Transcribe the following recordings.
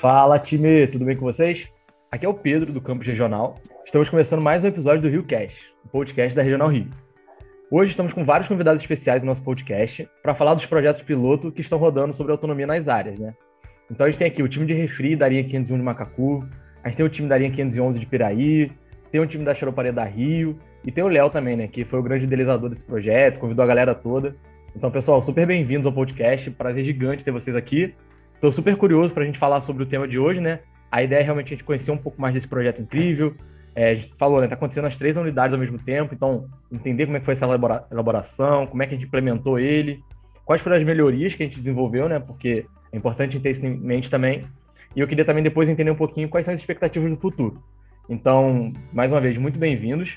Fala time, tudo bem com vocês? Aqui é o Pedro do Campus Regional. Estamos começando mais um episódio do Rio Cast, o podcast da Regional Rio. Hoje estamos com vários convidados especiais no nosso podcast para falar dos projetos piloto que estão rodando sobre autonomia nas áreas, né? Então a gente tem aqui o time de Refri da linha 501 de Macacu, a gente tem o time da linha 511 de Piraí, tem o time da Charoparia da Rio e tem o Léo também, né, que foi o grande idealizador desse projeto, convidou a galera toda. Então, pessoal, super bem-vindos ao podcast. Prazer gigante ter vocês aqui. Estou super curioso para a gente falar sobre o tema de hoje, né? A ideia é realmente a gente conhecer um pouco mais desse projeto incrível. É, a gente falou, né? Está acontecendo as três unidades ao mesmo tempo, então entender como é que foi essa elaboração, como é que a gente implementou ele, quais foram as melhorias que a gente desenvolveu, né? Porque é importante ter isso em mente também. E eu queria também depois entender um pouquinho quais são as expectativas do futuro. Então, mais uma vez, muito bem-vindos.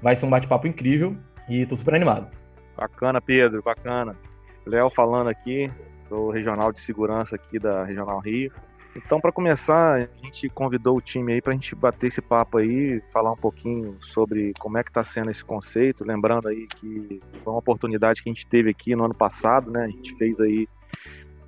Vai ser um bate-papo incrível e estou super animado. Bacana, Pedro, bacana. Léo falando aqui, do Regional de Segurança aqui da Regional Rio. Então, para começar, a gente convidou o time aí para a gente bater esse papo aí, falar um pouquinho sobre como é que está sendo esse conceito. Lembrando aí que foi uma oportunidade que a gente teve aqui no ano passado, né? A gente fez aí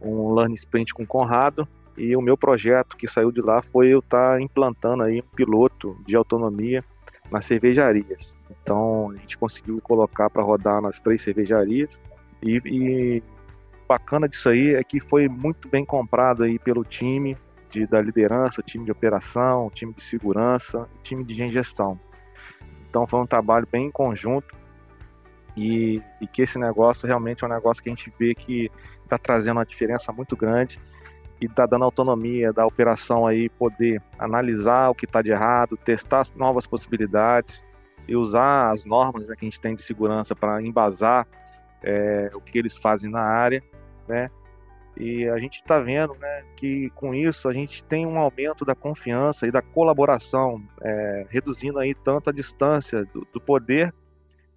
um Learn Sprint com o Conrado e o meu projeto que saiu de lá foi eu estar tá implantando aí um piloto de autonomia nas cervejarias. Então a gente conseguiu colocar para rodar nas três cervejarias e, e bacana disso aí é que foi muito bem comprado aí pelo time de, da liderança, time de operação, time de segurança, time de gestão. Então foi um trabalho bem em conjunto e, e que esse negócio realmente é um negócio que a gente vê que está trazendo uma diferença muito grande e está dando autonomia da operação aí poder analisar o que está de errado, testar novas possibilidades e usar as normas né, que a gente tem de segurança para embasar é, o que eles fazem na área, né? E a gente está vendo, né, que com isso a gente tem um aumento da confiança e da colaboração, é, reduzindo aí tanto a distância do, do poder,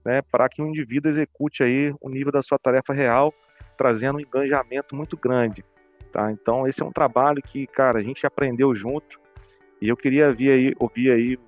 né, para que o indivíduo execute aí o nível da sua tarefa real, trazendo um engajamento muito grande. Tá? Então esse é um trabalho que, cara, a gente aprendeu junto e eu queria ouvir aí, ouvir aí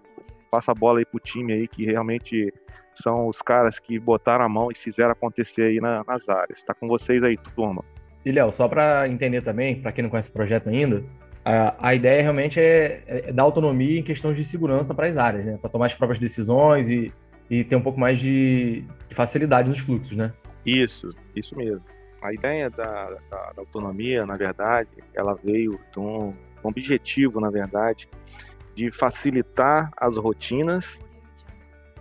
passa a bola aí pro time aí que realmente são os caras que botaram a mão e fizeram acontecer aí na, nas áreas. Tá com vocês aí, turma. E Léo, só para entender também, para quem não conhece o projeto ainda, a, a ideia realmente é, é, dar autonomia em questões de segurança para as áreas, né? Para tomar as próprias decisões e, e ter um pouco mais de, de facilidade nos fluxos, né? Isso, isso mesmo. A ideia da, da, da autonomia, na verdade, ela veio de um objetivo, na verdade, de facilitar as rotinas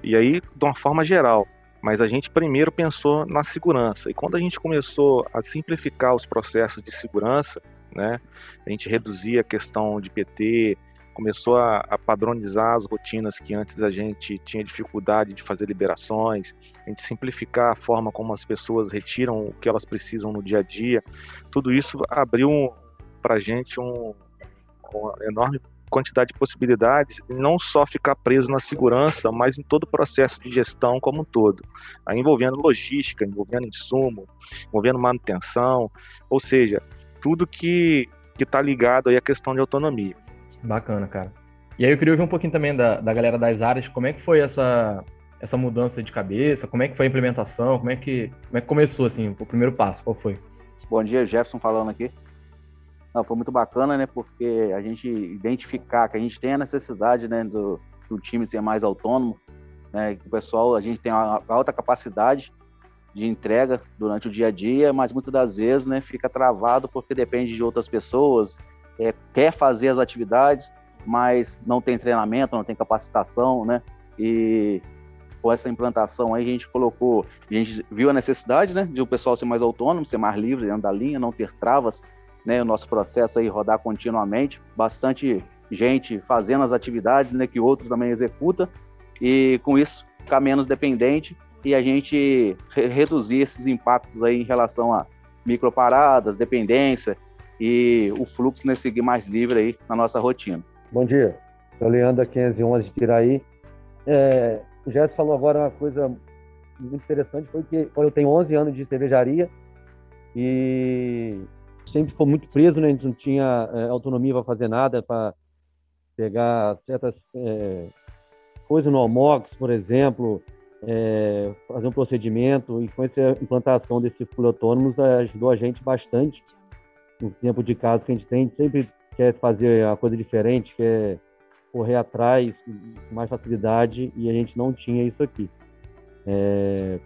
e aí de uma forma geral. Mas a gente primeiro pensou na segurança. E quando a gente começou a simplificar os processos de segurança, né, a gente reduzia a questão de PT, começou a, a, padronizar as rotinas que antes a gente tinha dificuldade de fazer liberações, a gente simplificar a forma como as pessoas retiram o que elas precisam no dia a dia. Tudo isso abriu para a gente um, uma enorme quantidade de possibilidades, não só ficar preso na segurança, mas em todo o processo de gestão como um todo, aí envolvendo logística, envolvendo insumo, envolvendo manutenção, ou seja, tudo que está ligado aí à questão de autonomia. Bacana, cara. E aí eu queria ouvir um pouquinho também da, da galera das áreas, como é que foi essa, essa mudança de cabeça, como é que foi a implementação, como é que, como é que começou, assim, o primeiro passo, qual foi? Bom dia, Jefferson falando aqui. Não, foi muito bacana, né, porque a gente identificar que a gente tem a necessidade, né, do, do time ser mais autônomo, né, que o pessoal, a gente tem uma alta capacidade de entrega durante o dia a dia, mas muitas das vezes, né, fica travado porque depende de outras pessoas, é, quer fazer as atividades, mas não tem treinamento, não tem capacitação, né? E com essa implantação aí a gente colocou, a gente viu a necessidade, né, de o pessoal ser mais autônomo, ser mais livre dentro da linha, não ter travas, né? O nosso processo aí rodar continuamente, bastante gente fazendo as atividades, né, que outros também executa e com isso ficar menos dependente e a gente re reduzir esses impactos aí em relação a microparadas, dependência e o fluxo né, seguir mais livre aí na nossa rotina. Bom dia, sou Leandro 511 de Tiraí. É, o Gerson falou agora uma coisa muito interessante, foi que eu tenho 11 anos de cervejaria e sempre foi muito preso, né? a gente não tinha é, autonomia para fazer nada, para pegar certas é, coisas no Almox, por exemplo, é, fazer um procedimento, e com essa implantação desses full autônomos ajudou a gente bastante no tempo de casa que a gente tem, sempre quer fazer a coisa diferente, quer correr atrás com mais facilidade e a gente não tinha isso aqui. É,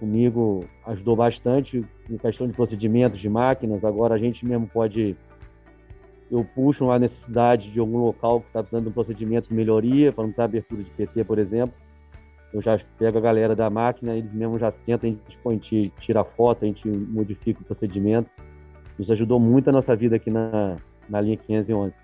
comigo ajudou bastante em questão de procedimentos de máquinas. Agora a gente mesmo pode. Eu puxo uma necessidade de algum local que está precisando de um procedimento de melhoria, para não ter abertura de PT, por exemplo. Eu já pego a galera da máquina, eles mesmo já sentam, a gente, a gente tira foto, a gente modifica o procedimento. Isso ajudou muito a nossa vida aqui na, na linha 511.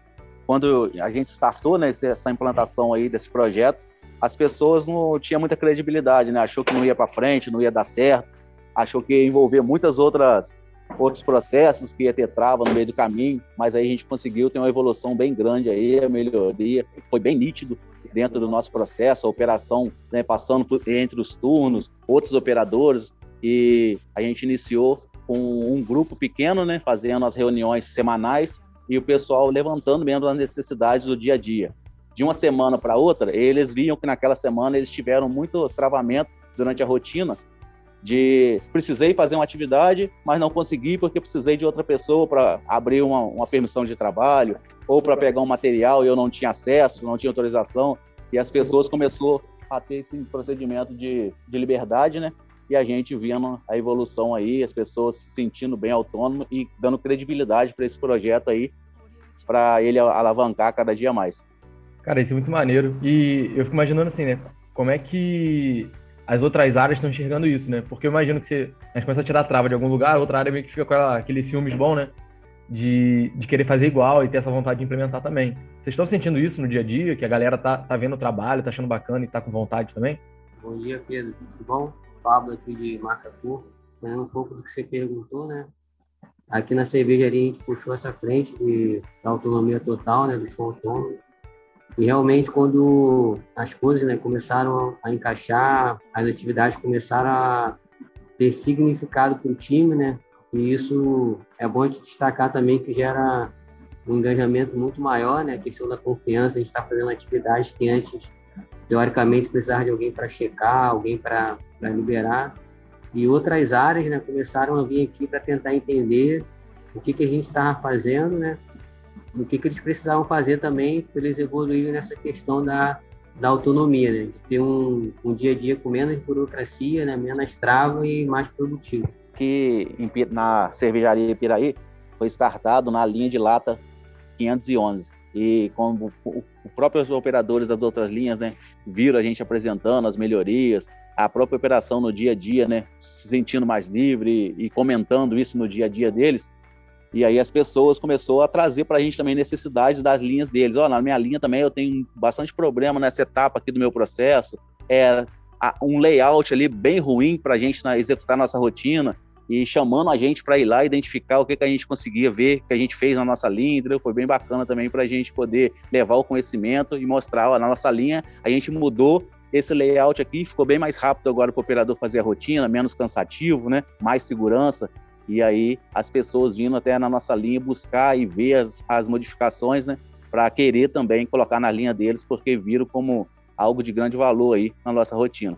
Quando a gente startou né, essa implantação aí desse projeto, as pessoas não tinham muita credibilidade, né? Achou que não ia para frente, não ia dar certo, achou que ia envolver muitas outras outros processos, que ia ter trava no meio do caminho, mas aí a gente conseguiu ter uma evolução bem grande aí, a melhoria foi bem nítido dentro do nosso processo, a operação né, passando por, entre os turnos, outros operadores, e a gente iniciou com um grupo pequeno, né, fazendo as reuniões semanais e o pessoal levantando mesmo as necessidades do dia a dia. De uma semana para outra, eles viam que naquela semana eles tiveram muito travamento durante a rotina de precisei fazer uma atividade, mas não consegui porque precisei de outra pessoa para abrir uma, uma permissão de trabalho ou para pegar um material e eu não tinha acesso, não tinha autorização. E as pessoas começou a ter esse procedimento de, de liberdade, né? E a gente vendo a evolução aí, as pessoas se sentindo bem autônomo e dando credibilidade para esse projeto aí, para ele alavancar cada dia mais. Cara, isso é muito maneiro. E eu fico imaginando assim, né? Como é que as outras áreas estão enxergando isso, né? Porque eu imagino que você, a gente começa a tirar a trava de algum lugar, a outra área meio que fica com aquele ciúmes bom, né? De, de querer fazer igual e ter essa vontade de implementar também. Vocês estão sentindo isso no dia a dia? Que a galera tá, tá vendo o trabalho, tá achando bacana e tá com vontade também? Bom dia, Pedro. Tudo bom? Pablo aqui de Macacu. Falando um pouco do que você perguntou, né? Aqui na cervejaria a gente puxou essa frente de autonomia total, né? Do show autônomo. E realmente, quando as coisas né, começaram a encaixar, as atividades começaram a ter significado para o time, né? E isso é bom de destacar também que gera um engajamento muito maior, né? A questão da confiança, a gente está fazendo atividades que antes, teoricamente, precisava de alguém para checar, alguém para liberar. E outras áreas, né? Começaram a vir aqui para tentar entender o que, que a gente estava fazendo, né? O que, que eles precisavam fazer também para eles evoluírem nessa questão da, da autonomia, né? De ter um, um dia a dia com menos burocracia, né? Menos trava e mais produtivo que na cervejaria Piraí foi startado na linha de lata 511. E como os próprios operadores das outras linhas, né, viram a gente apresentando as melhorias, a própria operação no dia a dia, né, se sentindo mais livre e comentando isso no dia a dia deles. E aí as pessoas começou a trazer para a gente também necessidades das linhas deles. Ó, na minha linha também eu tenho bastante problema nessa etapa aqui do meu processo. É um layout ali bem ruim para a gente executar nossa rotina e chamando a gente para ir lá identificar o que, que a gente conseguia ver, que a gente fez na nossa linha, entendeu? Foi bem bacana também para a gente poder levar o conhecimento e mostrar, ó, na nossa linha, a gente mudou esse layout aqui, ficou bem mais rápido agora para o operador fazer a rotina, menos cansativo, né? Mais segurança. E aí as pessoas vindo até na nossa linha buscar e ver as, as modificações, né? Para querer também colocar na linha deles, porque viram como algo de grande valor aí na nossa rotina.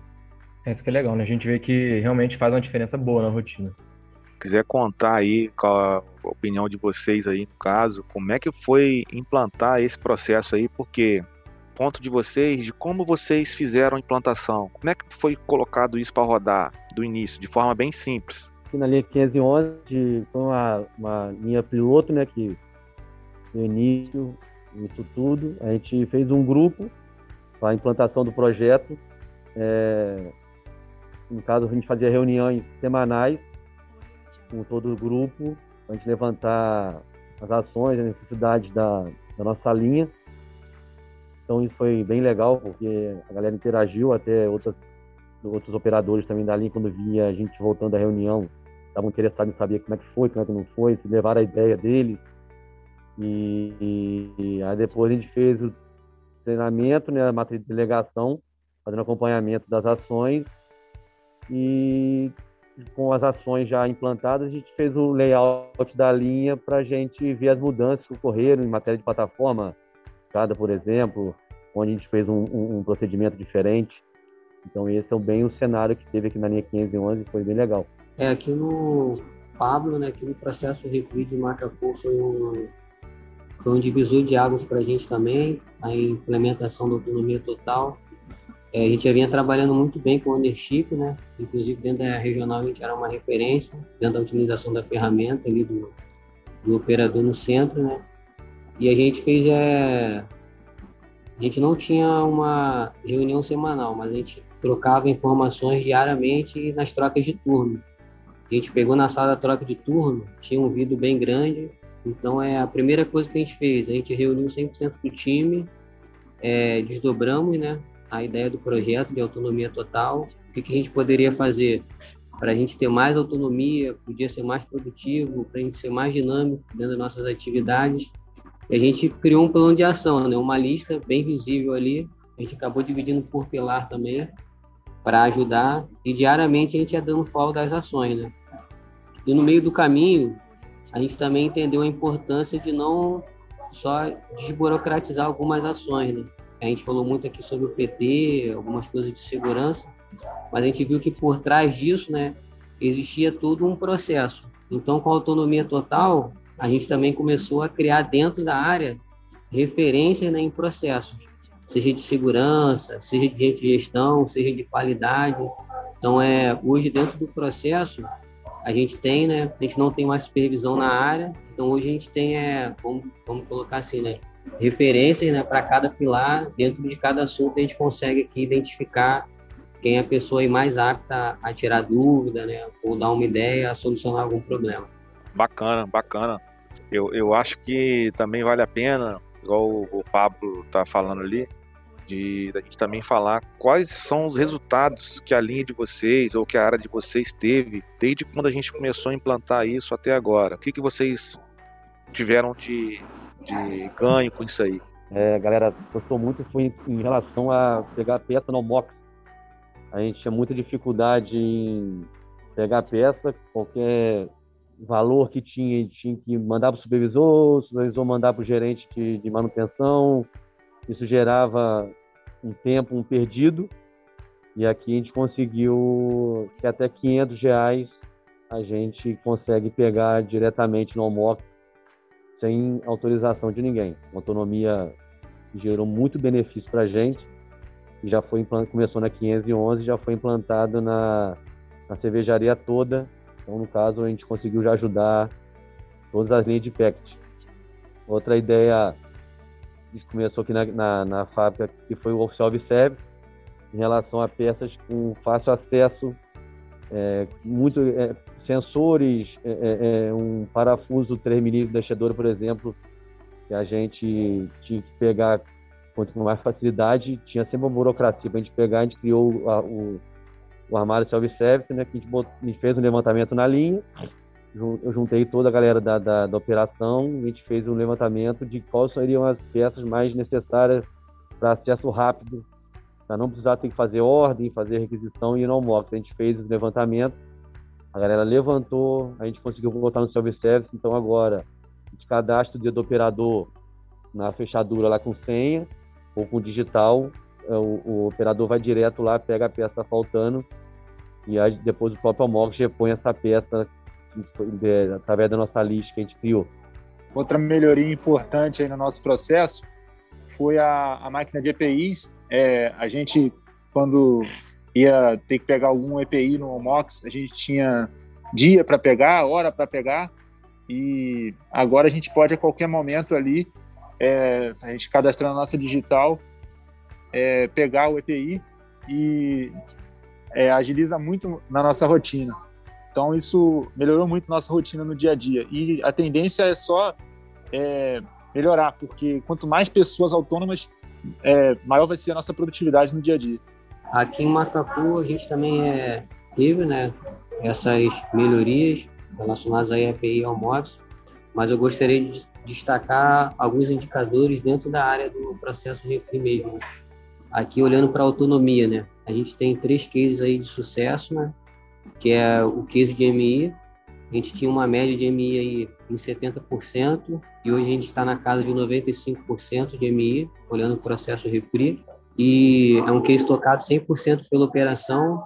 É isso que é legal, né? A gente vê que realmente faz uma diferença boa na rotina. Quiser contar aí qual a opinião de vocês aí no caso, como é que foi implantar esse processo aí, porque ponto de vocês, de como vocês fizeram a implantação, como é que foi colocado isso para rodar do início, de forma bem simples? Na linha 511 foi uma, uma linha piloto, né, que no início, isso tudo, a gente fez um grupo para a implantação do projeto, é, no caso, a gente fazia reuniões semanais com todo o grupo, para a gente levantar as ações, as necessidades da, da nossa linha. Então, isso foi bem legal, porque a galera interagiu, até outras, outros operadores também da linha, quando via a gente voltando da reunião, estavam interessados em saber como é que foi, como é que não foi, se levaram a ideia deles. E, e aí depois a gente fez o treinamento, né, a matriz de delegação, fazendo acompanhamento das ações e com as ações já implantadas, a gente fez o layout da linha para a gente ver as mudanças que ocorreram em matéria de plataforma, cada, por exemplo, onde a gente fez um, um, um, procedimento diferente. Então, esse é bem o cenário que teve aqui na linha 511, foi bem legal. É, aqui no Pablo, né, aqui no processo refri de Macapô foi um, foi um divisor de águas para a gente também, a implementação da autonomia total. É, a gente já vinha trabalhando muito bem com o ownership, né? Inclusive dentro da regional a gente era uma referência dentro da utilização da ferramenta ali do, do operador no centro, né? E a gente fez é, a gente não tinha uma reunião semanal, mas a gente trocava informações diariamente nas trocas de turno. A gente pegou na sala da troca de turno, tinha um vidro bem grande, então é a primeira coisa que a gente fez. A gente reuniu 100% do time, é, desdobramos né, a ideia do projeto de autonomia total, o que, que a gente poderia fazer para a gente ter mais autonomia, podia ser mais produtivo, para a gente ser mais dinâmico dentro das nossas atividades. E a gente criou um plano de ação, né? uma lista bem visível ali. A gente acabou dividindo por pilar também, para ajudar. E diariamente a gente ia dando follow das ações. Né? E no meio do caminho, a gente também entendeu a importância de não só desburocratizar algumas ações. Né? A gente falou muito aqui sobre o PT, algumas coisas de segurança, mas a gente viu que por trás disso né, existia todo um processo. Então, com a autonomia total, a gente também começou a criar dentro da área referências né, em processos, seja de segurança, seja de gestão, seja de qualidade. Então, é, hoje, dentro do processo, a gente tem, né, a gente não tem mais supervisão na área, então hoje a gente tem, é, vamos, vamos colocar assim, né, referências né, para cada pilar, dentro de cada assunto a gente consegue aqui identificar quem é a pessoa mais apta a tirar dúvida, né, ou dar uma ideia, a solucionar algum problema. Bacana, bacana. Eu, eu acho que também vale a pena, igual o Pablo está falando ali, de a gente também falar quais são os resultados que a linha de vocês ou que a área de vocês teve desde quando a gente começou a implantar isso até agora. O que, que vocês tiveram de, de ganho com isso aí? É, galera gostou muito foi em relação a pegar peça no MOX. A gente tinha muita dificuldade em pegar peça, qualquer valor que tinha, tinha que mandar para o supervisor, o supervisor mandar para o gerente de, de, manutenção. Isso gerava um tempo um perdido. E aqui a gente conseguiu que até 500 reais a gente consegue pegar diretamente no Almoc sem autorização de ninguém. Uma autonomia gerou muito benefício para a gente. Já foi começou na 511, já foi implantado na, na cervejaria toda então, no caso, a gente conseguiu já ajudar todas as linhas de packet. Outra ideia que começou aqui na, na, na fábrica, que foi o self-service, em relação a peças com fácil acesso, é, muito é, sensores, é, é, é um parafuso 3 milímetros deixador, por exemplo, que a gente tinha que pegar com mais facilidade, tinha sempre uma burocracia para a gente pegar, a gente criou a, o, o armário self-service, né, que a gente, botou, a gente, fez um levantamento na linha, eu juntei toda a galera da, da, da operação, a gente fez um levantamento de quais seriam as peças mais necessárias para acesso rápido, para não precisar ter que fazer ordem, fazer requisição e ir no mox. A gente fez o levantamento, a galera levantou, a gente conseguiu botar no self-service, então agora a gente cadastra o dedo do operador na fechadura lá com senha ou com digital, é, o, o, operador vai direto lá, pega a peça faltando e aí depois o próprio Amorx repõe essa peça através da nossa lista que a gente criou. Outra melhoria importante aí no nosso processo foi a, a máquina de EPIs. É, a gente, quando ia ter que pegar algum EPI no Mox, a gente tinha dia para pegar, hora para pegar, e agora a gente pode a qualquer momento ali, é, a gente cadastrando a nossa digital, é, pegar o EPI e é, agiliza muito na nossa rotina. Então isso melhorou muito nossa rotina no dia a dia e a tendência é só é, melhorar, porque quanto mais pessoas autônomas, é, maior vai ser a nossa produtividade no dia a dia. Aqui em Macapu a gente também é, teve né, essas melhorias relacionadas à EPI e ao MOPS, mas eu gostaria de destacar alguns indicadores dentro da área do processo de refri mesmo. Aqui olhando para a autonomia, né? A gente tem três cases aí de sucesso, né? Que é o case de MI. A gente tinha uma média de MI aí em 70% e hoje a gente está na casa de 95% de MI, olhando o processo refri. E é um case tocado 100% pela operação,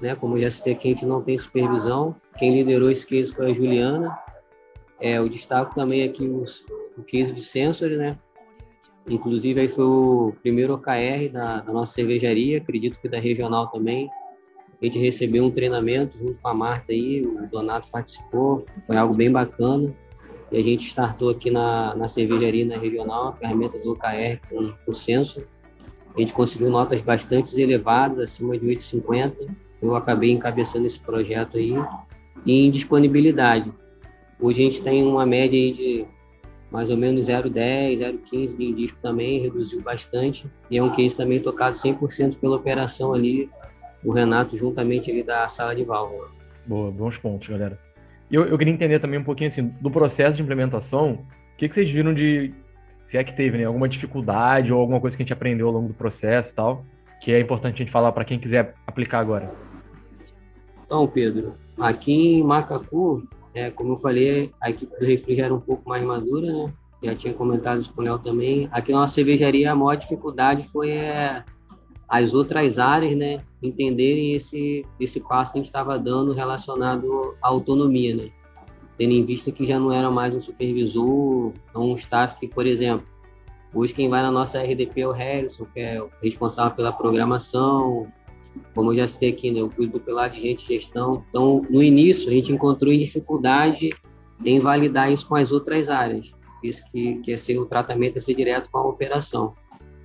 né? Como já citei aqui, a gente não tem supervisão. Quem liderou esse case foi a Juliana. É, o destaque também aqui os o case de sensor, né? Inclusive, aí foi o primeiro OKR da, da, nossa cervejaria, acredito que da regional também. A gente recebeu um treinamento junto com a Marta aí, o Donato participou, foi algo bem bacana. E a gente startou aqui na, na cervejaria na regional, a ferramenta do OKR com o sensor. A gente conseguiu notas bastante elevadas, acima de 8,50. Eu acabei encabeçando esse projeto aí. E em disponibilidade. Hoje a gente tem uma média aí de mais ou menos 0,10, 0,15 de indisco também, reduziu bastante. E é um case também tocado 100% pela operação ali, o Renato juntamente ali da sala de válvula. Boa, bons pontos, galera. Eu, eu queria entender também um pouquinho assim, do processo de implementação, o que, que vocês viram de, se é que teve, né, alguma dificuldade ou alguma coisa que a gente aprendeu ao longo do processo e tal, que é importante a gente falar para quem quiser aplicar agora. Então, Pedro, aqui em Macacu, é, como eu falei, a equipe do Refri já era um pouco mais madura, né? Já tinha comentado isso com o Léo também. Aqui na nossa cervejaria, a maior dificuldade foi é, as outras áreas, né? Entenderem esse, esse passo que a gente estava dando relacionado à autonomia, né? Tendo em vista que já não era mais um supervisor, um staff que, por exemplo, hoje quem vai na nossa RDP é o Harrison, que é o responsável pela programação, como eu já citei aqui, né, eu cuido do pilar de gente gestão. Então, no início, a gente encontrou dificuldade em validar isso com as outras áreas. Isso que, que é ser o tratamento, é ser direto com a operação.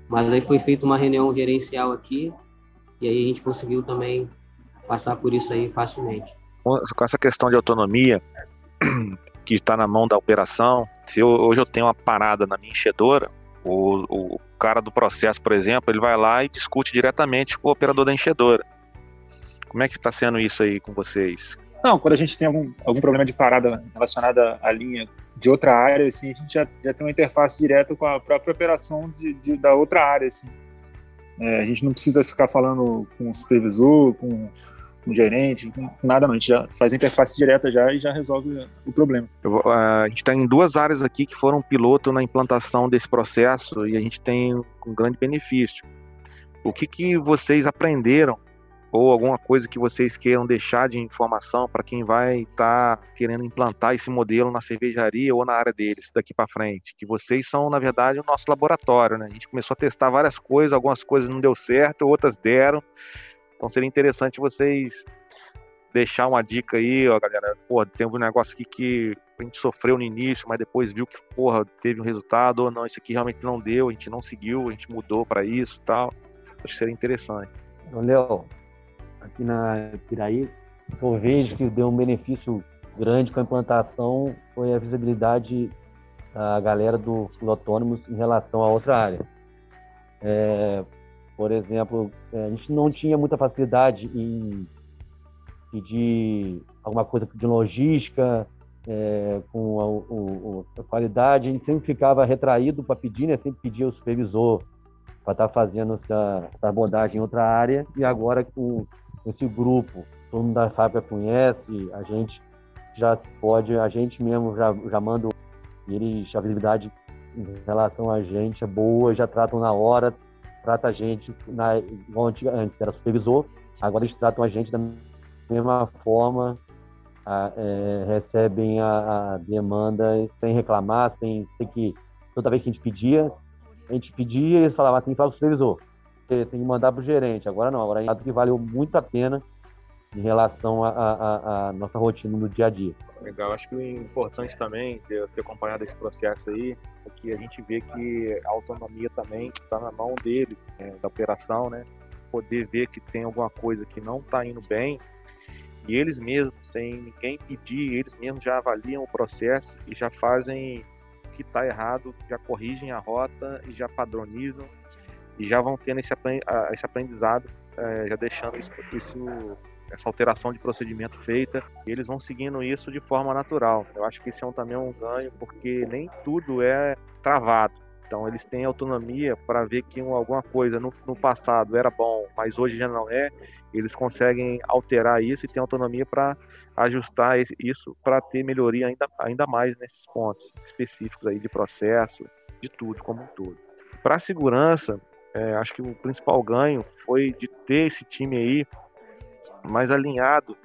Mas aí foi feita uma reunião gerencial aqui, e aí a gente conseguiu também passar por isso aí facilmente. Com essa questão de autonomia, que está na mão da operação, se eu, hoje eu tenho uma parada na minha enchedora, o, o cara do processo, por exemplo, ele vai lá e discute diretamente com o operador da enchedora. Como é que está sendo isso aí com vocês? Não, quando a gente tem algum, algum problema de parada relacionada à linha de outra área, assim, a gente já, já tem uma interface direta com a própria operação de, de da outra área. Assim. É, a gente não precisa ficar falando com o supervisor, com com gerente, com nada não. A gente já faz a interface direta já e já resolve o problema. A gente está em duas áreas aqui que foram piloto na implantação desse processo e a gente tem um grande benefício. O que, que vocês aprenderam ou alguma coisa que vocês queiram deixar de informação para quem vai estar tá querendo implantar esse modelo na cervejaria ou na área deles daqui para frente? Que vocês são, na verdade, o nosso laboratório, né? A gente começou a testar várias coisas, algumas coisas não deu certo, outras deram. Então seria interessante vocês deixar uma dica aí, ó, galera. Pô, tem um negócio aqui que a gente sofreu no início, mas depois viu que, porra, teve um resultado, ou não, isso aqui realmente não deu, a gente não seguiu, a gente mudou para isso e tal. Acho que seria interessante. Léo, aqui na Piraí, eu vejo que deu um benefício grande com a implantação foi a visibilidade da galera do Autônomos em relação a outra área. É, por exemplo, é, a gente não tinha muita facilidade em pedir alguma coisa de logística, é, com a, a, qualidade, a gente sempre ficava retraído para pedir, né? sempre pedia o supervisor para estar tá fazendo essa, essa abordagem em outra área, e agora com esse grupo, todo mundo da fábrica conhece, a gente já pode, a gente mesmo já, já manda, eles, a visibilidade em relação a gente é boa, já tratam na hora, trata a gente, na, igual antes era supervisor, agora eles tratam a gente da mesma forma, a, é, recebem a, a, demanda sem reclamar, sem ter que. Toda vez que a gente pedia, a gente pedia e eles falavam assim: fala o supervisor, tem que mandar para o gerente. Agora não, agora é que valeu muito a pena em relação à nossa rotina no dia a dia. Legal, acho que o importante também de ter acompanhado esse processo aí é que a gente vê que a autonomia também está na mão dele, né, da operação, né? Poder ver que tem alguma coisa que não está indo bem e eles mesmos, sem ninguém pedir, eles mesmos já avaliam o processo e já fazem o que está errado, já corrigem a rota e já padronizam e já vão tendo esse aprendizado, é, já deixando isso, isso essa alteração de procedimento feita, e eles vão seguindo isso de forma natural. Eu acho que esse é um, também um ganho, porque nem tudo é travado. Então eles têm autonomia para ver que alguma coisa no, no, passado era bom, mas hoje já não é. Eles conseguem alterar isso e têm autonomia para ajustar isso para ter melhoria ainda, ainda mais nesses pontos específicos aí de processo, de tudo como um todo. Para a segurança, é, acho que o principal ganho foi de ter esse time aí mais alinhado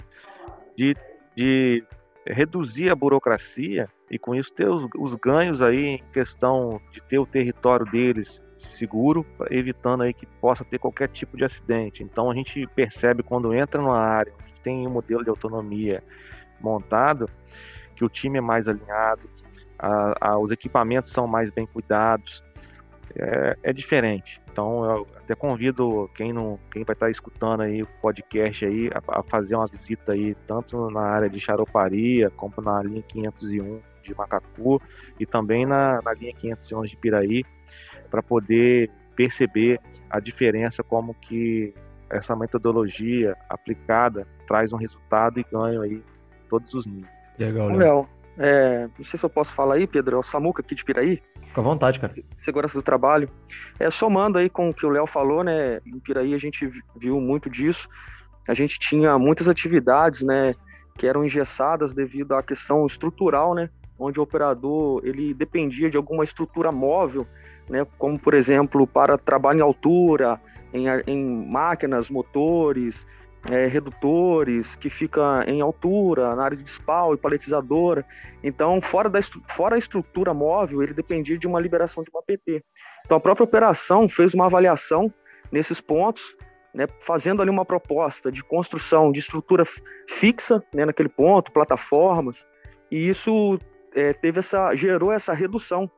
de, de reduzir a burocracia e com isso ter os, os ganhos aí em questão de ter o território deles seguro, evitando aí que possa ter qualquer tipo de acidente. Então a gente percebe quando entra numa área que tem um modelo de autonomia montado, que o time é mais alinhado, a, a, os equipamentos são mais bem cuidados, é, é, diferente. Então eu até convido quem não, quem vai estar escutando aí o podcast aí a, a fazer uma visita aí tanto na área de Charoparia como na linha 501 de Macacu e também na, na linha 511 de Piraí para poder perceber a diferença como que essa metodologia aplicada traz um resultado e ganho aí todos os níveis. Legal, Léo. É, não sei se eu posso falar aí, Pedro, é o Samuca aqui de Piraí. Fica à vontade, cara. Segurança do trabalho. É, somando aí com o que o Léo falou, né, em Piraí a gente viu muito disso. A gente tinha muitas atividades, né, que eram engessadas devido à questão estrutural, né, onde o operador ele dependia de alguma estrutura móvel né, como por exemplo para trabalho em altura, em, em máquinas, motores, é, redutores, que fica em altura, na área de spawn e paletizadora. Então, fora, da, fora a estrutura móvel, ele dependia de uma liberação de uma PT. Então, a própria operação fez uma avaliação nesses pontos, né, fazendo ali uma proposta de construção de estrutura fixa né, naquele ponto, plataformas, e isso é, teve essa, gerou essa redução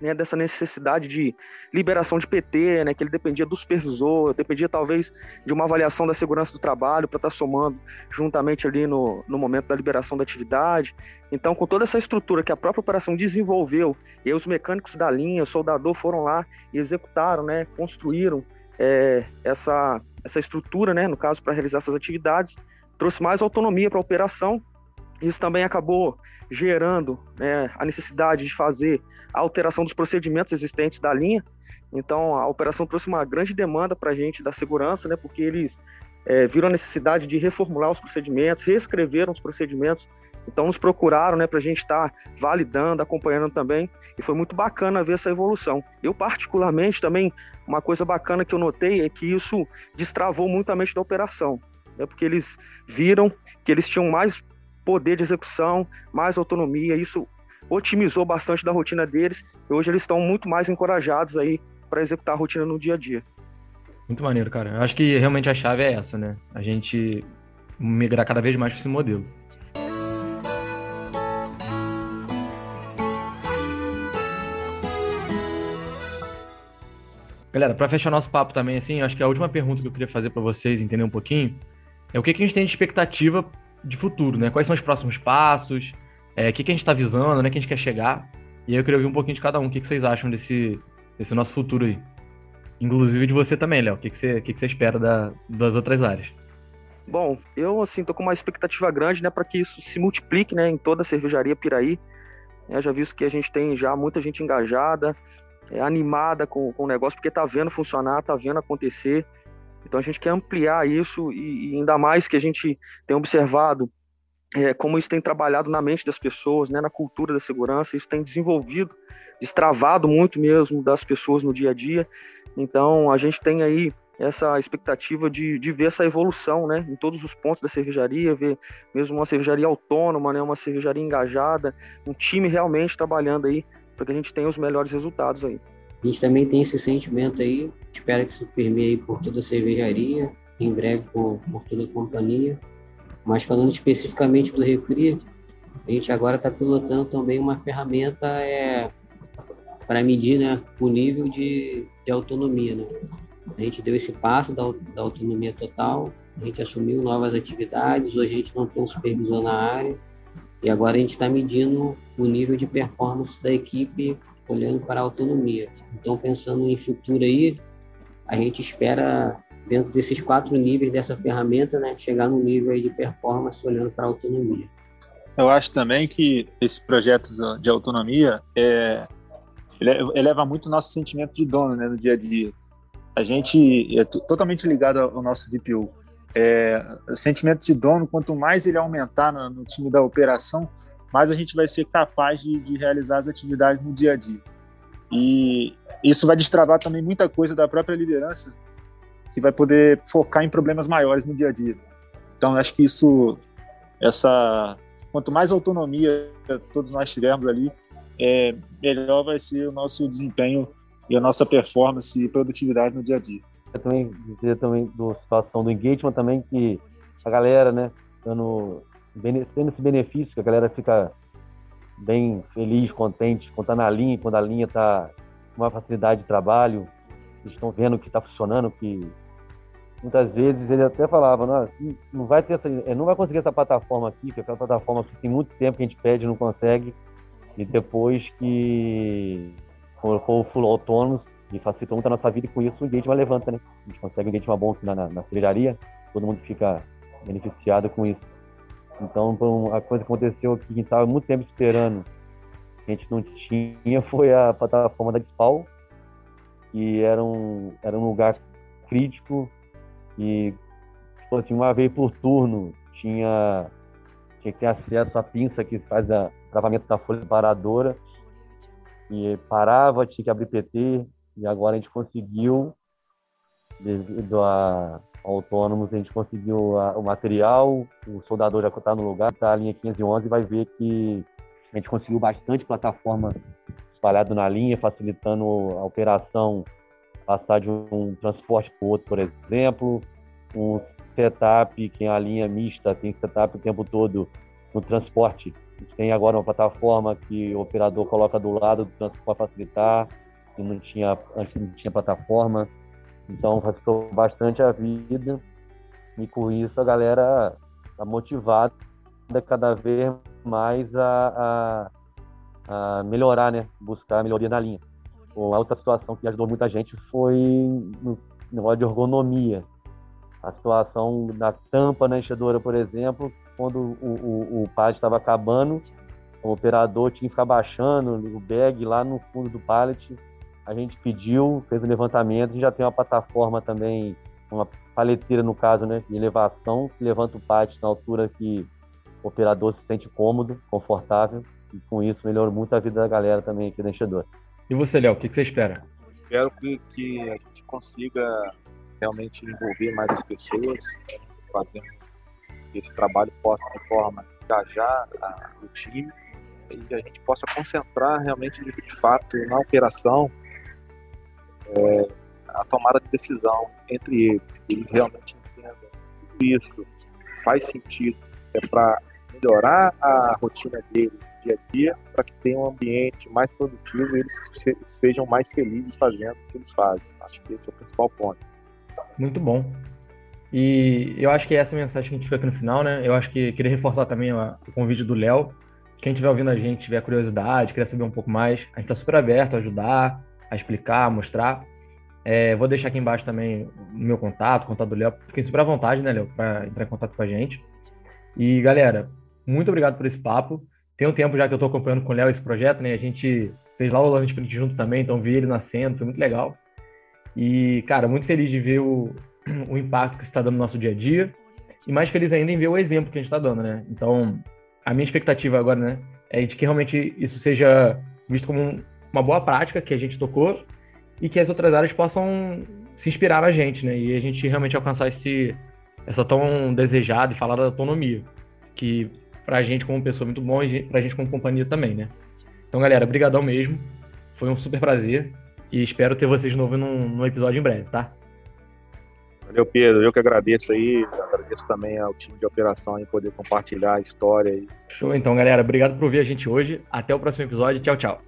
né, dessa necessidade de liberação de PT, né, que ele dependia do supervisor, dependia talvez de uma avaliação da segurança do trabalho para estar tá somando juntamente ali no, no momento da liberação da atividade. Então, com toda essa estrutura que a própria operação desenvolveu, e os mecânicos da linha, o soldador foram lá e executaram, né, construíram é, essa, essa estrutura, né, no caso, para realizar essas atividades, trouxe mais autonomia para a operação. Isso também acabou gerando né, a necessidade de fazer a alteração dos procedimentos existentes da linha. Então, a operação trouxe uma grande demanda para a gente da segurança, né, porque eles é, viram a necessidade de reformular os procedimentos, reescreveram os procedimentos. Então, nos procuraram né, para a gente estar tá validando, acompanhando também. E foi muito bacana ver essa evolução. Eu, particularmente, também, uma coisa bacana que eu notei é que isso destravou muito a mente da operação. Né, porque eles viram que eles tinham mais poder de execução, mais autonomia. Isso otimizou bastante da rotina deles e hoje eles estão muito mais encorajados aí para executar a rotina no dia a dia. Muito maneiro, cara. Eu acho que realmente a chave é essa, né? A gente migrar cada vez mais para esse modelo. Galera, para fechar nosso papo também, assim, acho que a última pergunta que eu queria fazer para vocês, entender um pouquinho, é o que, que a gente tem de expectativa de futuro, né? Quais são os próximos passos? É, o que, que a gente está visando, né? Que a gente quer chegar. E aí eu queria ouvir um pouquinho de cada um. O que, que vocês acham desse, desse nosso futuro aí? Inclusive de você também, Léo. O que, que, você, que, que você espera da, das outras áreas? Bom, eu assim tô com uma expectativa grande, né, para que isso se multiplique, né, em toda a cervejaria Piraí. Eu já visto que a gente tem já muita gente engajada, é, animada com, com o negócio, porque tá vendo funcionar, tá vendo acontecer. Então a gente quer ampliar isso e, e ainda mais que a gente tem observado é, como isso tem trabalhado na mente das pessoas, né, na cultura da segurança, isso tem desenvolvido, destravado muito mesmo das pessoas no dia a dia. Então, a gente tem aí essa expectativa de, de ver essa evolução, né, em todos os pontos da cervejaria, ver mesmo uma cervejaria autônoma, né, uma cervejaria engajada, um time realmente trabalhando aí para que a gente tenha os melhores resultados aí. A gente também tem esse sentimento aí, espera que se permeie por toda a cervejaria, em breve por, por toda a companhia, mas falando especificamente do refri, a gente agora está pilotando também uma ferramenta é, para medir né, o nível de, de autonomia. Né? A gente deu esse passo da, da autonomia total, a gente assumiu novas atividades, hoje a gente não tem um supervisor na área, e agora a gente está medindo o nível de performance da equipe olhando para a autonomia. Então, pensando em futuro aí, a gente espera dentro desses quatro níveis dessa ferramenta, né, chegar no nível de performance olhando para a autonomia. Eu acho também que esse projeto de autonomia é, eleva muito o nosso sentimento de dono né, no dia a dia. A gente é totalmente ligado ao nosso VPU. É, o sentimento de dono, quanto mais ele aumentar no, no, time da operação, mais a gente vai ser capaz de, de realizar as atividades no dia a dia. E isso vai destravar também muita coisa da própria liderança que vai poder focar em problemas maiores no dia a dia. Então, acho que isso, essa quanto mais autonomia todos nós tivermos ali, é, melhor vai ser o nosso desempenho e a nossa performance e produtividade no dia a dia. Eu também dizer também da situação do engagement também que a galera, né, dando, tendo esse benefício, que a galera fica bem feliz, contente quando tá na linha, quando a linha tá com uma facilidade de trabalho, eles estão vendo que está funcionando, que muitas vezes ele até falava, não, não vai ter essa, não vai conseguir essa plataforma aqui, que é aquela plataforma que tem muito tempo que a gente pede não consegue, e depois que for, for full autônomo, e facilita muito a nossa vida e com isso o engagement levanta, né? A gente consegue um engagement bom aqui na, na, na todo mundo fica beneficiado com isso. Então, a coisa que aconteceu que a gente estava muito tempo esperando, que a gente não tinha, foi a plataforma da Dispal, que era um, era um lugar crítico. E, tipo assim, uma vez por turno tinha, tinha que ter acesso à pinça que faz o travamento da folha separadora. E parava, tinha que abrir PT e agora a gente conseguiu, devido a autônomos, a gente conseguiu a, o material, o soldador já está no lugar, está a linha 511 e vai ver que a gente conseguiu bastante plataforma espalhado na linha, facilitando a operação, passar de um transporte para o outro, por exemplo, um setup, que é a linha mista, tem setup o tempo todo no transporte. A gente tem agora uma plataforma que o operador coloca do lado do transporte para facilitar, que não tinha, antes não tinha plataforma. Então facilitou bastante a vida e com isso a galera está motivada cada vez mais a, a, a, melhorar, né? Buscar melhoria na linha. Uma outra situação que ajudou muita gente foi no negócio de ergonomia. A situação da tampa na enchedora, por exemplo, quando o, o, o pallet estava acabando, o operador tinha que ficar baixando o bag lá no fundo do pallet a gente pediu, fez um levantamento e já tem uma plataforma também, uma paleteira no caso, né, de elevação, que levanta o pátio na altura que o operador se sente cômodo, confortável, e com isso melhorou muito a vida da galera também aqui da enchedora. E você, Léo, o que, que, você espera? Espero que, que, a gente consiga realmente envolver mais as pessoas, fazendo que esse trabalho possa, de forma, engajar a, o time e a gente possa concentrar realmente, de, de fato, na operação, é, a tomada de decisão entre eles, que eles realmente entendam tudo isso faz sentido, é para melhorar a rotina deles dia a dia, para que tenham um ambiente mais produtivo e eles se, sejam mais felizes fazendo o que eles fazem. Acho que esse é o principal ponto. Muito bom. E eu acho que é essa mensagem que a gente fica aqui no final, né? Eu acho que queria reforçar também o convite do Léo. Quem estiver ouvindo a gente, tiver curiosidade, querer saber um pouco mais, a gente está super aberto a ajudar, a explicar, a mostrar. É, vou deixar aqui embaixo também o meu contato, o contato do Léo. Fiquem super à vontade, né, Léo, para entrar em contato com a gente. E, galera, muito obrigado por esse papo. Tem um tempo já que eu estou acompanhando com o Léo esse projeto, né? A gente fez lá o Love Sprint junto também, então vi ele nascendo, foi muito legal. E, cara, muito feliz de ver o, o impacto que está dando no nosso dia a dia. E mais feliz ainda em ver o exemplo que a gente está dando, né? Então, a minha expectativa agora, né, é de que realmente isso seja visto como uma boa prática que a gente tocou e que as outras áreas possam se inspirar na gente, né? E a gente realmente alcançar esse, essa tão desejada e falada autonomia, que pra gente como pessoa muito bom e pra gente como companhia também, né? Então, galera, brigadão mesmo. Foi um super prazer e espero ter vocês de novo num, num episódio em breve, tá? Valeu, Pedro. Eu que agradeço aí. Agradeço também ao time de operação aí poder compartilhar a história aí. Show, então, galera. Obrigado por ouvir a gente hoje. Até o próximo episódio. Tchau, tchau.